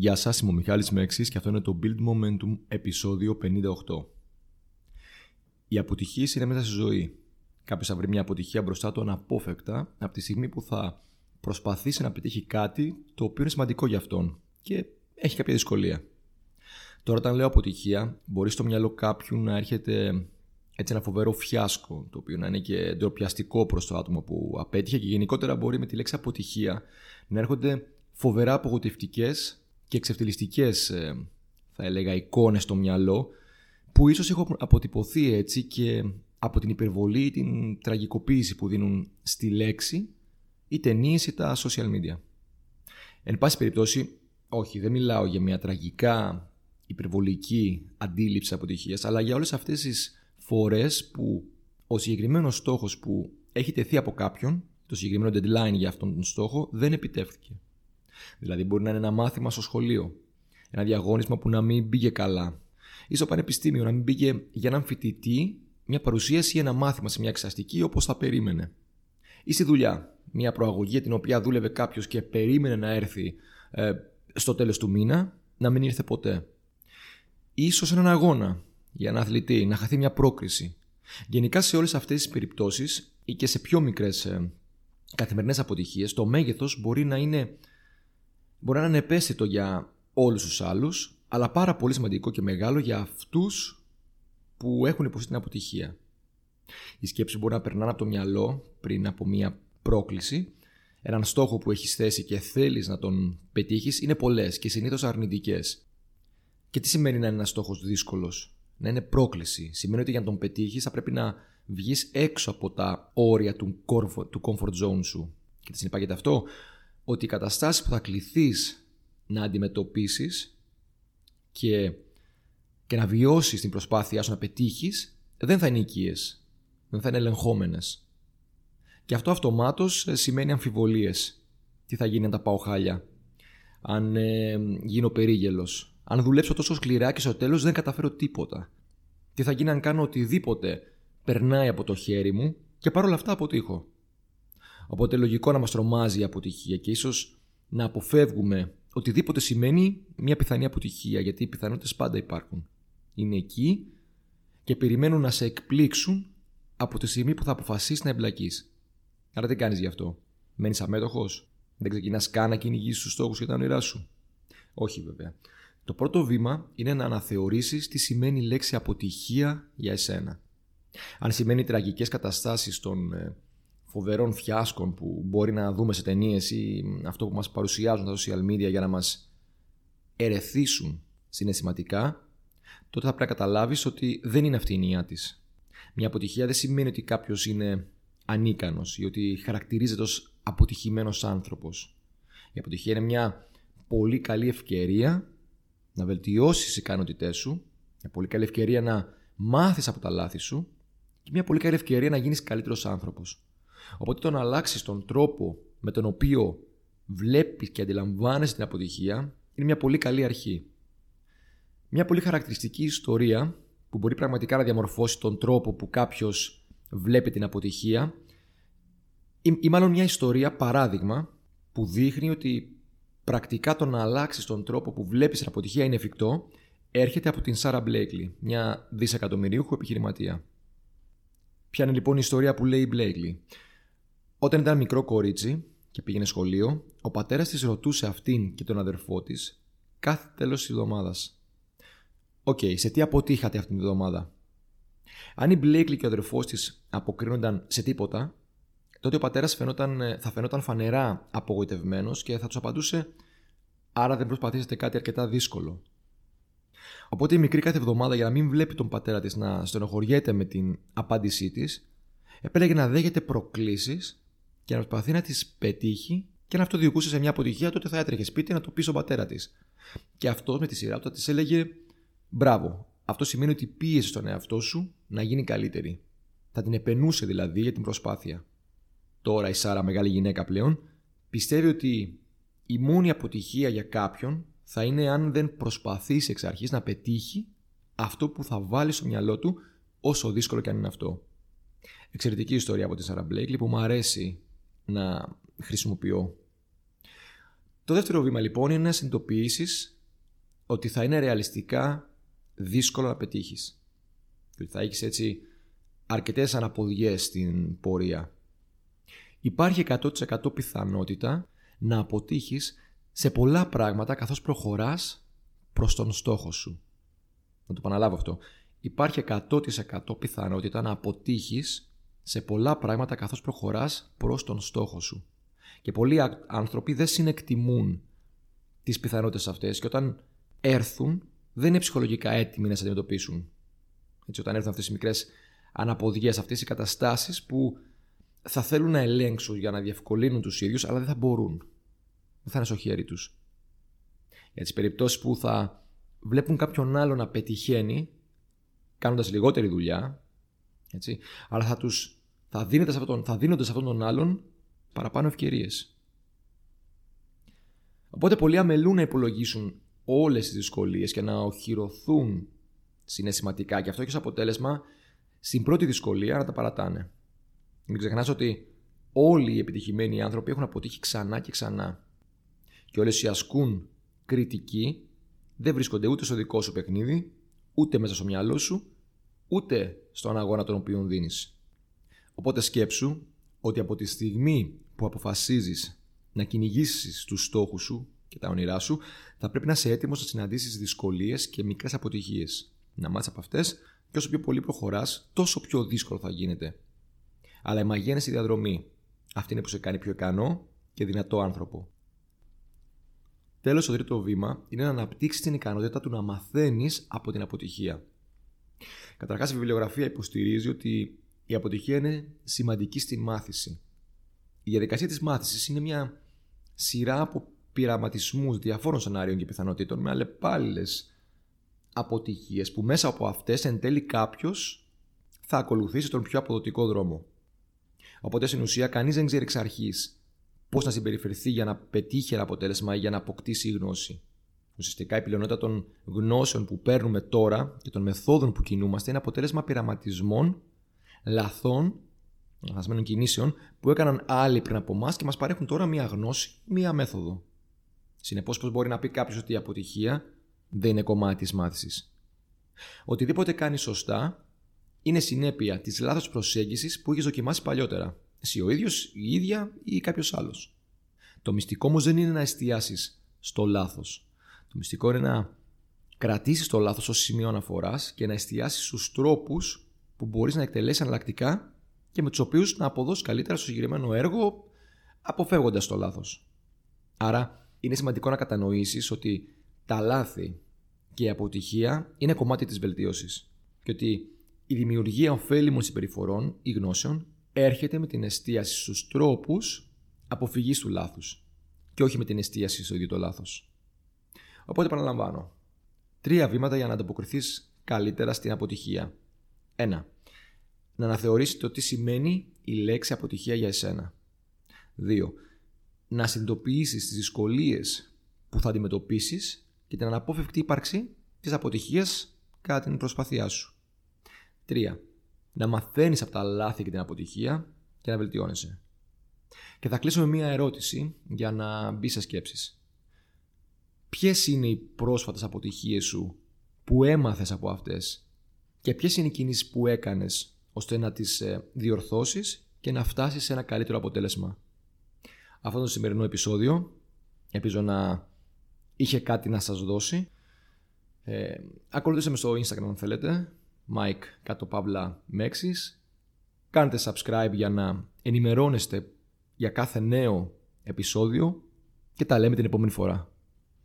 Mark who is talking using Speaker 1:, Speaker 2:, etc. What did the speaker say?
Speaker 1: Γεια σας, είμαι ο Μιχάλης Μέξης και αυτό είναι το Build Momentum επεισόδιο 58. Η αποτυχία είναι μέσα στη ζωή. Κάποιος θα βρει μια αποτυχία μπροστά του αναπόφευκτα από τη στιγμή που θα προσπαθήσει να πετύχει κάτι το οποίο είναι σημαντικό για αυτόν και έχει κάποια δυσκολία. Τώρα, όταν λέω αποτυχία, μπορεί στο μυαλό κάποιου να έρχεται έτσι ένα φοβερό φιάσκο, το οποίο να είναι και ντροπιαστικό προς το άτομο που απέτυχε και γενικότερα μπορεί με τη λέξη αποτυχία να έρχονται φοβερά απογοητευτικές και εξευτελιστικές ε, θα έλεγα εικόνες στο μυαλό που ίσως έχουν αποτυπωθεί έτσι και από την υπερβολή ή την τραγικοποίηση που δίνουν στη λέξη οι ταινίες ή τα social media. Εν πάση περιπτώσει, όχι, δεν μιλάω για μια τραγικά υπερβολική αντίληψη αποτυχίας, αλλά για όλες αυτές τις φορές που ο συγκεκριμένος στόχος που έχει τεθεί από κάποιον, το συγκεκριμένο deadline για αυτόν τον στόχο, δεν επιτεύχθηκε. Δηλαδή, μπορεί να είναι ένα μάθημα στο σχολείο, ένα διαγώνισμα που να μην πήγε καλά, ή στο πανεπιστήμιο να μην πήγε για έναν φοιτητή μια παρουσίαση ή ένα μάθημα σε μια εξαστική όπως θα περίμενε. Ή στη δουλειά, μια προαγωγή την οποία δούλευε κάποιος και περίμενε να έρθει ε, στο τέλος του μήνα, να μην ήρθε ποτέ. Ίσως έναν αγώνα για έναν αθλητή, να χαθεί μια πρόκριση. Γενικά σε όλες αυτές τις περιπτώσεις ή και σε πιο μικρές ε, καθημερινές αποτυχίες, το μέγεθος μπορεί να είναι μπορεί να είναι επέστητο για όλους τους άλλους, αλλά πάρα πολύ σημαντικό και μεγάλο για αυτούς που έχουν υποστεί την αποτυχία. Οι σκέψεις μπορεί να περνάνε από το μυαλό πριν από μια πρόκληση, έναν στόχο που έχεις θέσει και θέλεις να τον πετύχεις είναι πολλές και συνήθως αρνητικές. Και τι σημαίνει να είναι ένας στόχος δύσκολος, να είναι πρόκληση. Σημαίνει ότι για να τον πετύχεις θα πρέπει να βγεις έξω από τα όρια του comfort zone σου. Και τι συνεπάγεται αυτό, ότι οι καταστάσεις που θα κληθείς να αντιμετωπίσεις και, και να βιώσεις την προσπάθειά σου να πετύχεις δεν θα είναι οικίες, δεν θα είναι ελεγχόμενες. Και αυτό αυτομάτως ε, σημαίνει αμφιβολίες. Τι θα γίνει αν τα πάω χάλια, αν ε, γίνω περίγελος, αν δουλέψω τόσο σκληρά και στο τέλος δεν καταφέρω τίποτα; Τι θα γίνει αν κάνω οτιδήποτε περνάει από το χέρι μου και παρόλα αυτά αποτύχω; Οπότε λογικό να μας τρομάζει η αποτυχία και ίσως να αποφεύγουμε οτιδήποτε σημαίνει μια πιθανή αποτυχία γιατί οι πιθανότητες πάντα υπάρχουν. Είναι εκεί και περιμένουν να σε εκπλήξουν από τη στιγμή που θα αποφασίσεις να εμπλακείς. Άρα τι κάνεις γι' αυτό. Μένεις αμέτωχος. Δεν ξεκινάς καν να κυνηγήσεις τους στόχους και τα όνειρά σου. Όχι βέβαια. Το πρώτο βήμα είναι να αναθεωρήσεις τι σημαίνει η λέξη αποτυχία για εσένα. Αν σημαίνει τραγικές καταστάσεις των ε, φοβερών φιάσκων που μπορεί να δούμε σε ταινίες ή αυτό που μας παρουσιάζουν τα social media για να μας ερεθίσουν συναισθηματικά, τότε θα πρέπει να καταλάβεις ότι δεν είναι αυτή η εννοία της. Μια αποτυχία δεν σημαίνει ότι κάποιος είναι ανίκανος ή ότι χαρακτηρίζεται ως αποτυχημένος άνθρωπος. Η αποτυχία είναι μια πολύ καλή ευκαιρία να βελτιώσεις τις ικανότητές σου, μια πολύ καλή ευκαιρία να μάθεις από τα λάθη σου και μια πολύ καλή ευκαιρία να γίνεις καλύτερος άνθρωπος. Οπότε το να αλλάξεις τον τρόπο με τον οποίο βλέπεις και αντιλαμβάνεσαι την αποτυχία είναι μια πολύ καλή αρχή. Μια πολύ χαρακτηριστική ιστορία που μπορεί πραγματικά να διαμορφώσει τον τρόπο που κάποιος βλέπει την αποτυχία ή μάλλον μια ιστορία, παράδειγμα, που δείχνει ότι πρακτικά το να αλλάξεις τον τρόπο που βλέπεις την αποτυχία είναι εφικτό, έρχεται από την Σάρα Μπλέικλι, μια δισεκατομμυρίουχο επιχειρηματία. Ποια είναι λοιπόν η ιστορία που λέει η Μπλέικλι; Όταν ήταν μικρό κορίτσι και πήγαινε σχολείο, ο πατέρας της ρωτούσε αυτήν και τον αδερφό της κάθε τέλος της εβδομάδας. Οκ, σε τι αποτύχατε αυτήν την εβδομάδα; Αν η Μπλέικλι και ο αδερφός της αποκρίνονταν σε τίποτα, τότε ο πατέρας θα φαινόταν φανερά απογοητευμένος και θα τους απαντούσε Άρα δεν προσπαθήσατε κάτι αρκετά δύσκολο. Οπότε η μικρή κάθε εβδομάδα για να μην βλέπει τον πατέρα της να στενοχωριέται με την απάντησή της, επέλεγε να δέχεται προκλήσεις και να προσπαθεί να τις πετύχει και αν αυτό διοικούσε σε μια αποτυχία, τότε θα έτρεχε σπίτι να το πει στον πατέρα της. Και αυτός με τη σειρά του θα της έλεγε Μπράβο. Αυτό σημαίνει ότι πίεσες τον εαυτό σου να γίνει καλύτερη. Θα την επενούσε δηλαδή για την προσπάθεια. Τώρα η Σάρα, μεγάλη γυναίκα πλέον, πιστεύει ότι η μόνη αποτυχία για κάποιον θα είναι αν δεν προσπαθήσει εξ αρχής να πετύχει αυτό που θα βάλει στο μυαλό του, όσο δύσκολο και αν είναι αυτό. Εξαιρετική ιστορία από τη Σάρα Μπλέικλι που μου αρέσει να χρησιμοποιώ. Το δεύτερο βήμα λοιπόν είναι να συνειδητοποιήσεις ότι θα είναι ρεαλιστικά δύσκολο να πετύχεις. ότι θα έχεις έτσι αρκετές αναποδιές στην πορεία. Υπάρχει 100% πιθανότητα να αποτύχεις σε πολλά πράγματα καθώς προχωράς προς τον στόχο σου. Να το επαναλάβω αυτό. Υπάρχει 100% πιθανότητα να αποτύχεις σε πολλά πράγματα καθώς προχωράς προς τον στόχο σου. Και πολλοί άνθρωποι δεν συνεκτιμούν τις πιθανότητες αυτές και όταν έρθουν δεν είναι ψυχολογικά έτοιμοι να σε αντιμετωπίσουν. Έτσι, όταν έρθουν αυτές οι μικρές αναποδιές, αυτές οι καταστάσεις που θα θέλουν να ελέγξουν για να διευκολύνουν τους ίδιους αλλά δεν θα μπορούν. Δεν θα είναι στο χέρι τους. Για τις περιπτώσεις που θα βλέπουν κάποιον άλλο να πετυχαίνει κάνοντας λιγότερη δουλειά έτσι, αλλά θα, τους, θα, δίνεται σε αυτόν, θα δίνονται σε αυτόν τον άλλον παραπάνω ευκαιρίες. Οπότε πολλοί αμελούν να υπολογίσουν όλες τις δυσκολίες και να οχυρωθούν συναισθηματικά και αυτό έχει ως αποτέλεσμα στην πρώτη δυσκολία να τα παρατάνε. Μην ξεχνάς ότι όλοι οι επιτυχημένοι άνθρωποι έχουν αποτύχει ξανά και ξανά. Και όλες οι ασκούν κριτική δεν βρίσκονται ούτε στο δικό σου παιχνίδι, ούτε μέσα στο μυαλό σου, ούτε στον αγώνα τον οποίο δίνεις. Οπότε σκέψου ότι από τη στιγμή που αποφασίζεις να κυνηγήσεις τους στόχους σου και τα όνειρά σου, θα πρέπει να είσαι έτοιμος να συναντήσεις δυσκολίες και μικρές αποτυχίες. Να μάθεις από αυτές και όσο πιο πολύ προχωράς, τόσο πιο δύσκολο θα γίνεται. Αλλά η μαγεία είναι στη διαδρομή. Αυτή είναι που σε κάνει πιο ικανό και δυνατό άνθρωπο. Τέλος, το τρίτο βήμα είναι να αναπτύξεις την ικανότητα του να μαθαίνεις από την αποτυχία. Καταρχάς, η βιβλιογραφία υποστηρίζει ότι η αποτυχία είναι σημαντική στη μάθηση. Η διαδικασία της μάθησης είναι μια σειρά από πειραματισμούς διαφόρων σενάριων και πιθανότητων με αλλεπάλληλες αποτυχίες που μέσα από αυτές εν τέλει κάποιος θα ακολουθήσει τον πιο αποδοτικό δρόμο. Οπότε στην ουσία κανείς δεν ξέρει εξ αρχής πώς να συμπεριφερθεί για να πετύχει ένα αποτέλεσμα ή για να αποκτήσει γνώση. Ουσιαστικά η πλειονότητα των γνώσεων που παίρνουμε τώρα και των μεθόδων που κινούμαστε είναι αποτέλεσμα πειραματισμών, λαθών, λαθασμένων κινήσεων που έκαναν άλλοι πριν από εμάς και μας παρέχουν τώρα μία γνώση, μία μέθοδο. Συνεπώς, πώς μπορεί να πει κάποιος ότι η αποτυχία δεν είναι κομμάτι της μάθησης; Οτιδήποτε κάνει σωστά είναι συνέπεια της λάθος προσέγγισης που έχεις δοκιμάσει παλιότερα. Εσύ ο ίδιος, η ίδια ή κάποιος άλλος. Το μυστικό όμως δεν είναι να εστιάσεις στο λάθος. Το μυστικό είναι να κρατήσεις το λάθος ως σημείο αναφοράς και να εστιάσεις στους τρόπους που μπορείς να εκτελέσεις αναλλακτικά και με τους οποίους να αποδώσεις καλύτερα στο συγκεκριμένο έργο, αποφεύγοντας το λάθος. Άρα, είναι σημαντικό να κατανοήσεις ότι τα λάθη και η αποτυχία είναι κομμάτι της βελτίωσης και ότι η δημιουργία ωφέλιμων συμπεριφορών ή γνώσεων έρχεται με την εστίαση στους τρόπους αποφυγής του λάθους και όχι με την εστίαση στο ίδιο το λάθος. Οπότε επαναλαμβάνω. Τρία βήματα για να ανταποκριθείς καλύτερα στην αποτυχία. 1. Να αναθεωρήσει το τι σημαίνει η λέξη αποτυχία για εσένα. 2. Να συνειδητοποιήσεις τις δυσκολίες που θα αντιμετωπίσεις και την αναπόφευκτη ύπαρξη της αποτυχίας κατά την προσπάθειά σου. 3. Να μαθαίνεις από τα λάθη και την αποτυχία και να βελτιώνεσαι. Και θα κλείσω με μία ερώτηση για να μπει σε σκέψεις. Ποιες είναι οι πρόσφατες αποτυχίες σου που έμαθες από αυτές και ποιες είναι οι κινήσεις που έκανες ώστε να τις ε, διορθώσεις και να φτάσεις σε ένα καλύτερο αποτέλεσμα; Αυτό το σημερινό επεισόδιο ελπίζω να είχε κάτι να σας δώσει. Ε, ακολουθήστε με στο Instagram αν θέλετε Mike κάτω παύλα Μέξης. Κάντε subscribe για να ενημερώνεστε για κάθε νέο επεισόδιο και τα λέμε την επόμενη φορά.